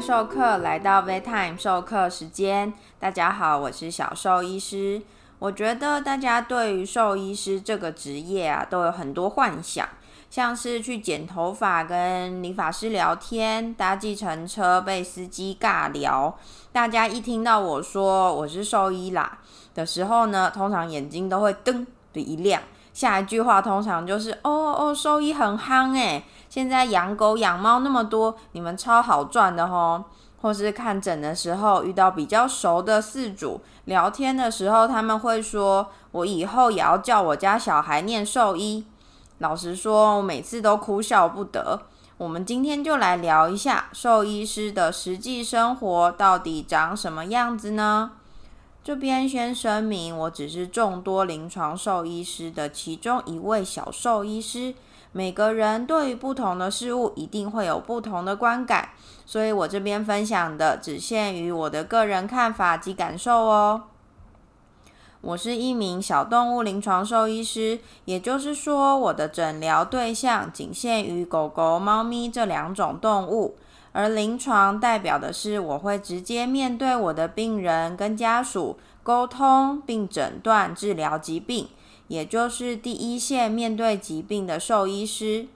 授课来到 v Time 授课时间。大家好，我是小兽医师。我觉得大家对于兽医师这个职业啊，都有很多幻想，像是去剪头发、跟理发师聊天、搭计程车被司机尬聊。大家一听到我说我是兽医啦的时候呢，通常眼睛都会噔的一亮。下一句话通常就是：哦哦，兽医很夯诶，现在养狗养猫那么多，你们超好赚的吼。或是看诊的时候遇到比较熟的饲主，聊天的时候他们会说：我以后也要叫我家小孩念兽医。老实说，我每次都哭笑不得。我们今天就来聊一下兽医师的实际生活到底长什么样子呢？这边先声明，我只是众多临床兽医师的其中一位小兽医师。每个人对于不同的事物一定会有不同的观感，所以我这边分享的只限于我的个人看法及感受哦。我是一名小动物临床兽医师，也就是说，我的诊疗对象仅限于狗狗、猫咪这两种动物。而临床代表的是，我会直接面对我的病人跟家属沟通，并诊断治疗疾病，也就是第一线面对疾病的兽医师。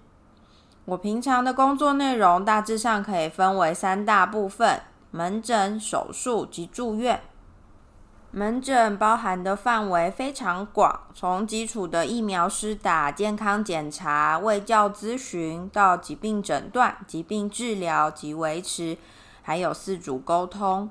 我平常的工作内容大致上可以分为三大部分：门诊、手术及住院。门诊包含的范围非常广，从基础的疫苗施打、健康检查、卫教咨询，到疾病诊断、疾病治疗及维持，还有四主沟通。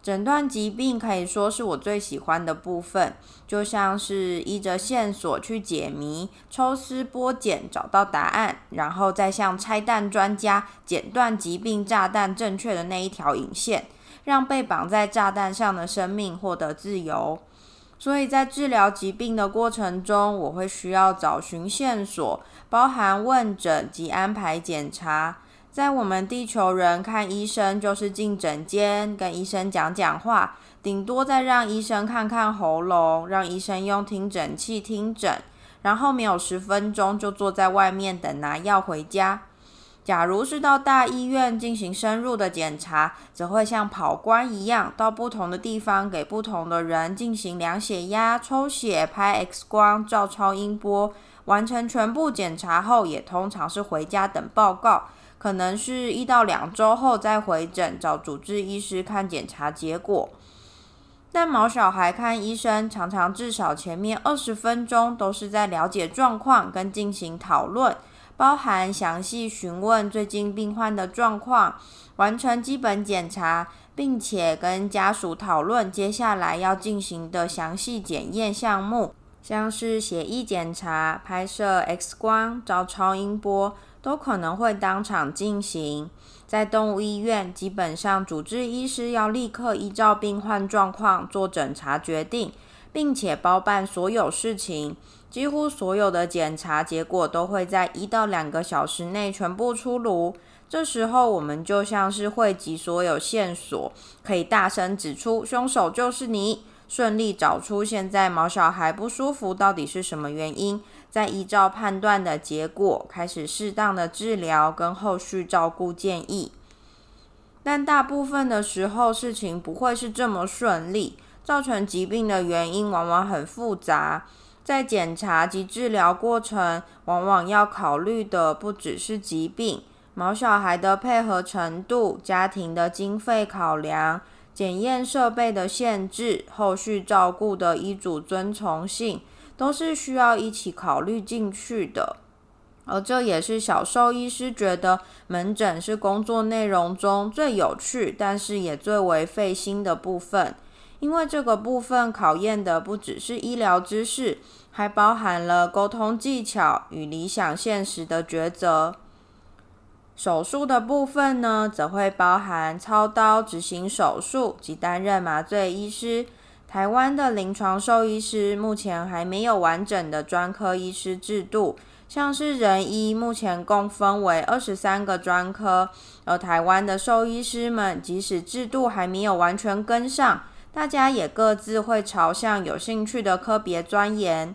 诊断疾病可以说是我最喜欢的部分，就像是依着线索去解谜、抽丝剥茧找到答案，然后再向拆弹专家剪断疾病炸弹正确的那一条引线。让被绑在炸弹上的生命获得自由。所以在治疗疾病的过程中，我会需要找寻线索，包含问诊及安排检查。在我们地球人看医生，就是进诊间跟医生讲讲话，顶多再让医生看看喉咙，让医生用听诊器听诊，然后没有十分钟就坐在外面等拿药回家。假如是到大医院进行深入的检查，则会像跑官一样，到不同的地方给不同的人进行量血压、抽血、拍 X 光、照超音波。完成全部检查后，也通常是回家等报告，可能是一到两周后再回诊找主治医师看检查结果。但毛小孩看医生，常常至少前面二十分钟都是在了解状况跟进行讨论。包含详细询问最近病患的状况，完成基本检查，并且跟家属讨论接下来要进行的详细检验项目，像是血液检查、拍摄 X 光、照超音波，都可能会当场进行。在动物医院，基本上主治医师要立刻依照病患状况做诊查决定，并且包办所有事情。几乎所有的检查结果都会在一到两个小时内全部出炉。这时候，我们就像是汇集所有线索，可以大声指出凶手就是你，顺利找出现在毛小孩不舒服到底是什么原因，再依照判断的结果开始适当的治疗跟后续照顾建议。但大部分的时候，事情不会是这么顺利，造成疾病的原因往往很复杂。在检查及治疗过程，往往要考虑的不只是疾病、毛小孩的配合程度、家庭的经费考量、检验设备的限制、后续照顾的医嘱遵从性，都是需要一起考虑进去的。而这也是小兽医师觉得门诊是工作内容中最有趣，但是也最为费心的部分。因为这个部分考验的不只是医疗知识，还包含了沟通技巧与理想现实的抉择。手术的部分呢，则会包含操刀执行手术及担任麻醉医师。台湾的临床兽医师目前还没有完整的专科医师制度，像是人医目前共分为二十三个专科，而台湾的兽医师们即使制度还没有完全跟上。大家也各自会朝向有兴趣的科别钻研，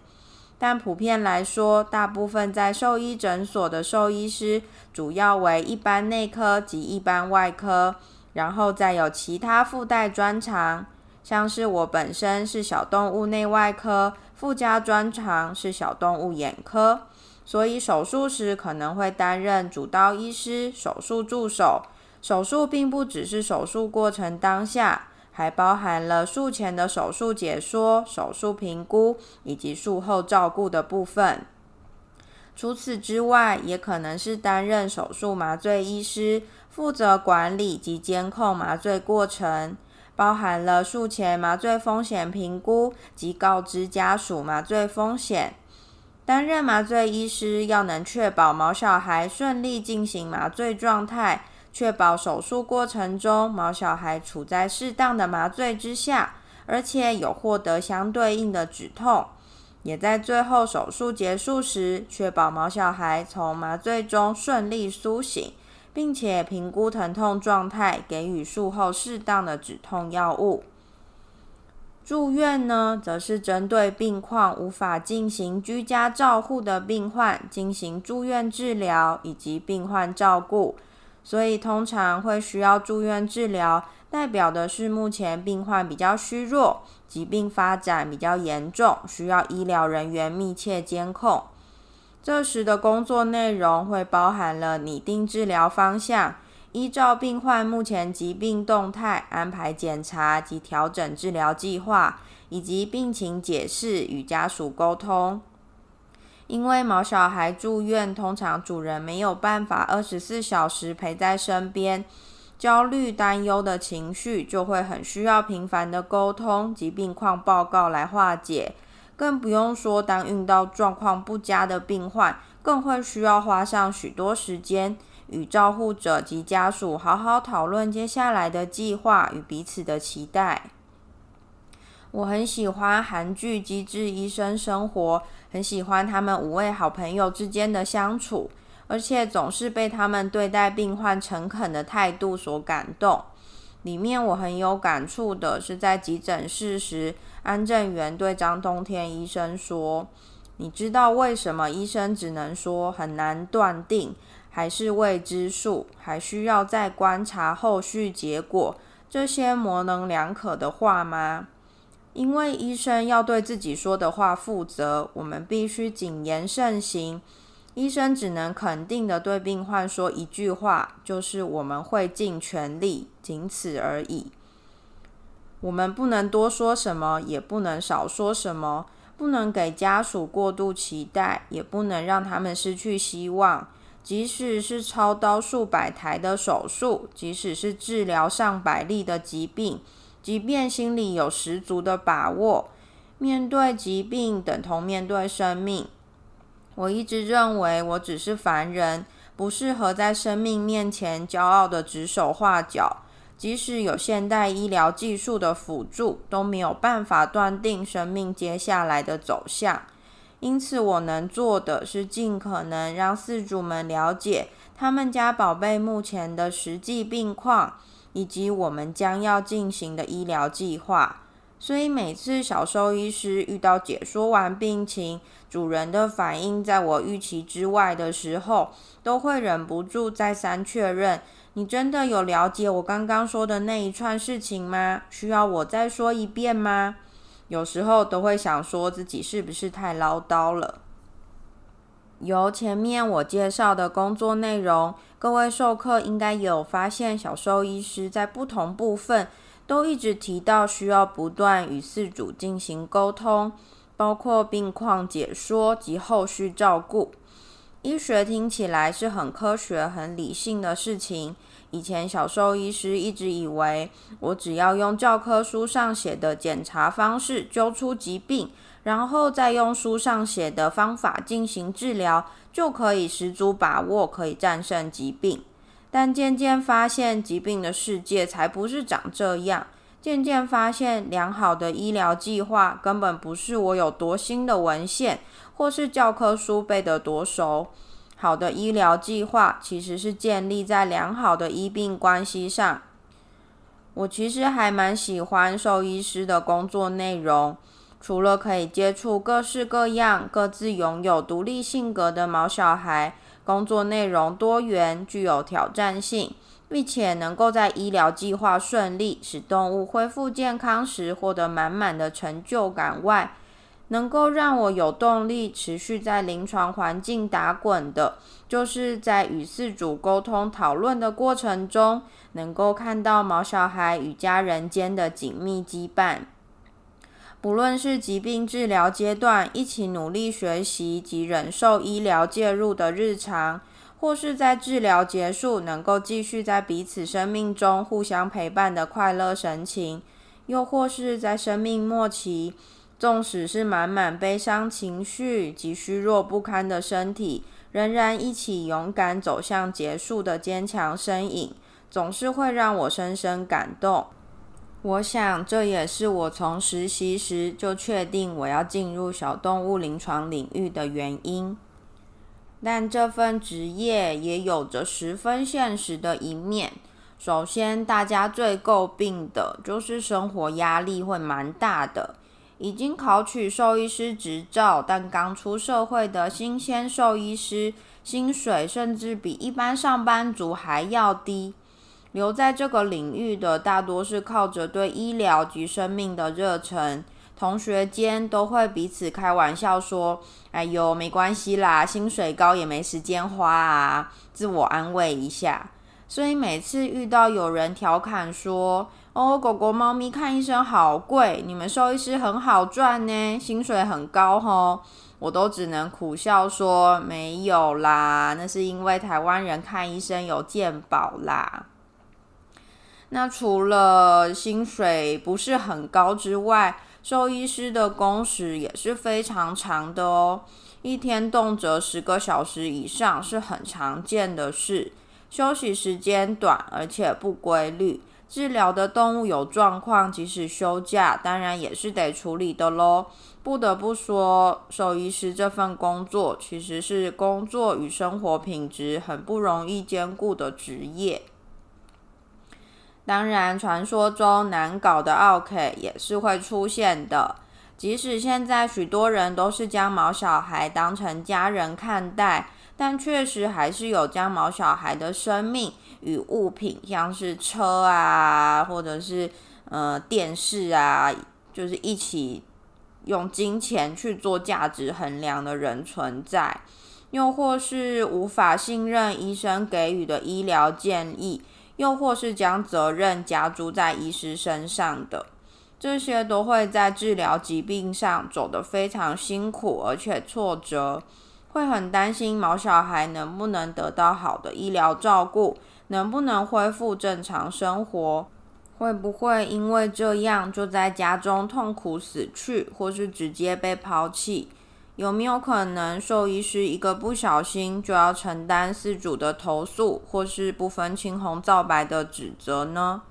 但普遍来说，大部分在兽医诊所的兽医师主要为一般内科及一般外科，然后再有其他附带专长，像是我本身是小动物内外科，附加专长是小动物眼科，所以手术时可能会担任主刀医师、手术助手。手术并不只是手术过程当下，还包含了术前的手术解说、手术评估以及术后照顾的部分。除此之外，也可能是担任手术麻醉医师，负责管理及监控麻醉过程，包含了术前麻醉风险评估及告知家属麻醉风险。担任麻醉医师要能确保毛小孩顺利进行麻醉状态。确保手术过程中毛小孩处在适当的麻醉之下，而且有获得相对应的止痛，也在最后手术结束时确保毛小孩从麻醉中顺利苏醒，并且评估疼痛状态，给予术后适当的止痛药物。住院呢，则是针对病况无法进行居家照护的病患进行住院治疗以及病患照顾。所以通常会需要住院治疗，代表的是目前病患比较虚弱，疾病发展比较严重，需要医疗人员密切监控。这时的工作内容会包含了拟定治疗方向，依照病患目前疾病动态安排检查及调整治疗计划，以及病情解释与家属沟通。因为毛小孩住院，通常主人没有办法二十四小时陪在身边，焦虑、担忧的情绪就会很需要频繁的沟通及病况报告来化解。更不用说，当遇到状况不佳的病患，更会需要花上许多时间与照护者及家属好好讨论接下来的计划与彼此的期待。我很喜欢韩剧《机智医生生活》，很喜欢他们五位好朋友之间的相处，而且总是被他们对待病患诚恳的态度所感动。里面我很有感触的是，在急诊室时，安正元对张冬天医生说：“你知道为什么医生只能说很难断定，还是未知数，还需要再观察后续结果这些模棱两可的话吗？”因为医生要对自己说的话负责，我们必须谨言慎行。医生只能肯定的对病患说一句话，就是我们会尽全力，仅此而已。我们不能多说什么，也不能少说什么，不能给家属过度期待，也不能让他们失去希望。即使是操刀数百台的手术，即使是治疗上百例的疾病。即便心里有十足的把握，面对疾病等同面对生命。我一直认为我只是凡人，不适合在生命面前骄傲的指手画脚。即使有现代医疗技术的辅助，都没有办法断定生命接下来的走向。因此，我能做的是尽可能让饲主们了解他们家宝贝目前的实际病况。以及我们将要进行的医疗计划，所以每次小兽医师遇到解说完病情，主人的反应在我预期之外的时候，都会忍不住再三确认：你真的有了解我刚刚说的那一串事情吗？需要我再说一遍吗？有时候都会想说自己是不是太唠叨了。由前面我介绍的工作内容，各位授课应该有发现，小兽医师在不同部分都一直提到需要不断与饲主进行沟通，包括病况解说及后续照顾。医学听起来是很科学、很理性的事情。以前小兽医师一直以为，我只要用教科书上写的检查方式揪出疾病。然后再用书上写的方法进行治疗，就可以十足把握可以战胜疾病。但渐渐发现，疾病的世界才不是长这样。渐渐发现，良好的医疗计划根本不是我有多新的文献，或是教科书背得多熟。好的医疗计划其实是建立在良好的医病关系上。我其实还蛮喜欢兽医师的工作内容。除了可以接触各式各样、各自拥有独立性格的毛小孩，工作内容多元，具有挑战性，并且能够在医疗计划顺利使动物恢复健康时获得满满的成就感外，能够让我有动力持续在临床环境打滚的，就是在与饲主沟通讨论的过程中，能够看到毛小孩与家人间的紧密羁绊。不论是疾病治疗阶段一起努力学习及忍受医疗介入的日常，或是在治疗结束能够继续在彼此生命中互相陪伴的快乐神情，又或是在生命末期。纵使是满满悲伤情绪及虚弱不堪的身体，仍然一起勇敢走向结束的坚强身影，总是会让我深深感动。我想，这也是我从实习时就确定我要进入小动物临床领域的原因。但这份职业也有着十分现实的一面。首先，大家最诟病的就是生活压力会蛮大的。已经考取兽医师执照，但刚出社会的新鲜兽医师，薪水甚至比一般上班族还要低。留在这个领域的大多是靠着对医疗及生命的热忱，同学间都会彼此开玩笑说：“哎呦，没关系啦，薪水高也没时间花啊。”自我安慰一下。所以每次遇到有人调侃说，哦，狗狗、猫咪看医生好贵，你们兽医师很好赚呢，薪水很高吼，我都只能苦笑说没有啦，那是因为台湾人看医生有健保啦。那除了薪水不是很高之外，兽医师的工时也是非常长的哦，一天动辄十个小时以上是很常见的事。休息时间短，而且不规律。治疗的动物有状况，即使休假，当然也是得处理的喽。不得不说，兽医师这份工作其实是工作与生活品质很不容易兼顾的职业。当然，传说中难搞的奥 K 也是会出现的。即使现在许多人都是将毛小孩当成家人看待。但确实还是有将毛小孩的生命与物品，像是车啊，或者是呃电视啊，就是一起用金钱去做价值衡量的人存在，又或是无法信任医生给予的医疗建议，又或是将责任加诸在医师身上的，这些都会在治疗疾病上走得非常辛苦，而且挫折。会很担心毛小孩能不能得到好的医疗照顾，能不能恢复正常生活，会不会因为这样就在家中痛苦死去，或是直接被抛弃？有没有可能兽医师一个不小心就要承担饲主的投诉，或是不分青红皂白的指责呢？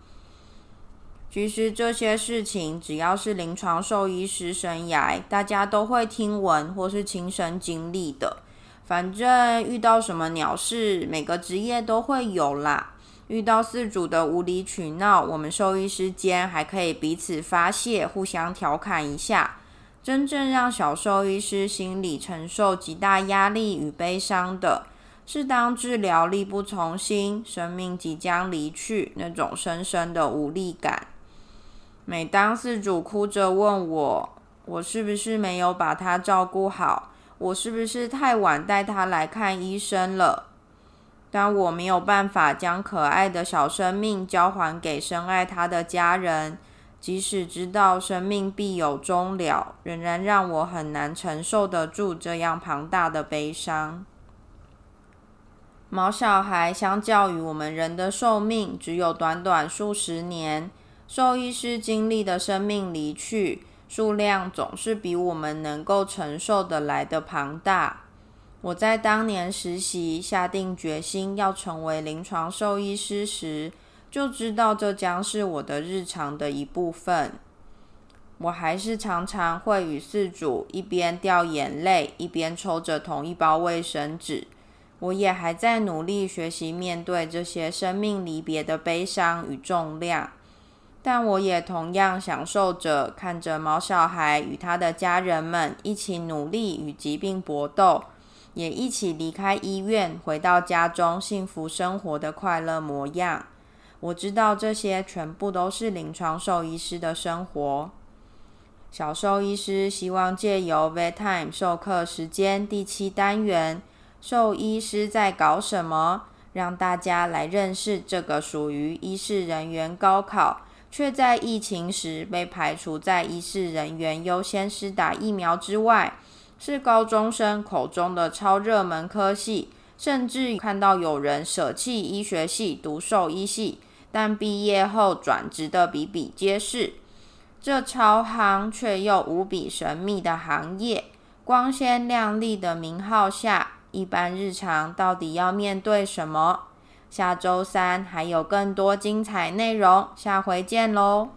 其实这些事情，只要是临床兽医师生涯，大家都会听闻或是亲身经历的。反正遇到什么鸟事，每个职业都会有啦。遇到饲主的无理取闹，我们兽医师间还可以彼此发泄，互相调侃一下。真正让小兽医师心里承受极大压力与悲伤的，是当治疗力不从心，生命即将离去那种深深的无力感。每当饲主哭着问我，我是不是没有把他照顾好，我是不是太晚带他来看医生了？当我没有办法将可爱的小生命交还给深爱他的家人，即使知道生命必有终了，仍然让我很难承受得住这样庞大的悲伤。毛小孩相较于我们人的寿命，只有短短数十年。兽医师经历的生命离去数量总是比我们能够承受的来的庞大。我在当年实习下定决心要成为临床兽医师时，就知道这将是我的日常的一部分。我还是常常会与饲主一边掉眼泪，一边抽着同一包卫生纸。我也还在努力学习面对这些生命离别的悲伤与重量。但我也同样享受着看着毛小孩与他的家人们一起努力与疾病搏斗，也一起离开医院，回到家中幸福生活的快乐模样。我知道这些全部都是临床兽医师的生活。小兽医师希望借由 Vet Time 授课时间第七单元“兽医师在搞什么”，让大家来认识这个属于医事人员高考，却在疫情时被排除在医事人员优先施打疫苗之外，是高中生口中的超热门科系，甚至看到有人舍弃医学系读兽医系，但毕业后转职的比比皆是。这超行却又无比神秘的行业，光鲜亮丽的名号下，一般日常到底要面对什么？下周三还有更多精彩内容，下回见喽！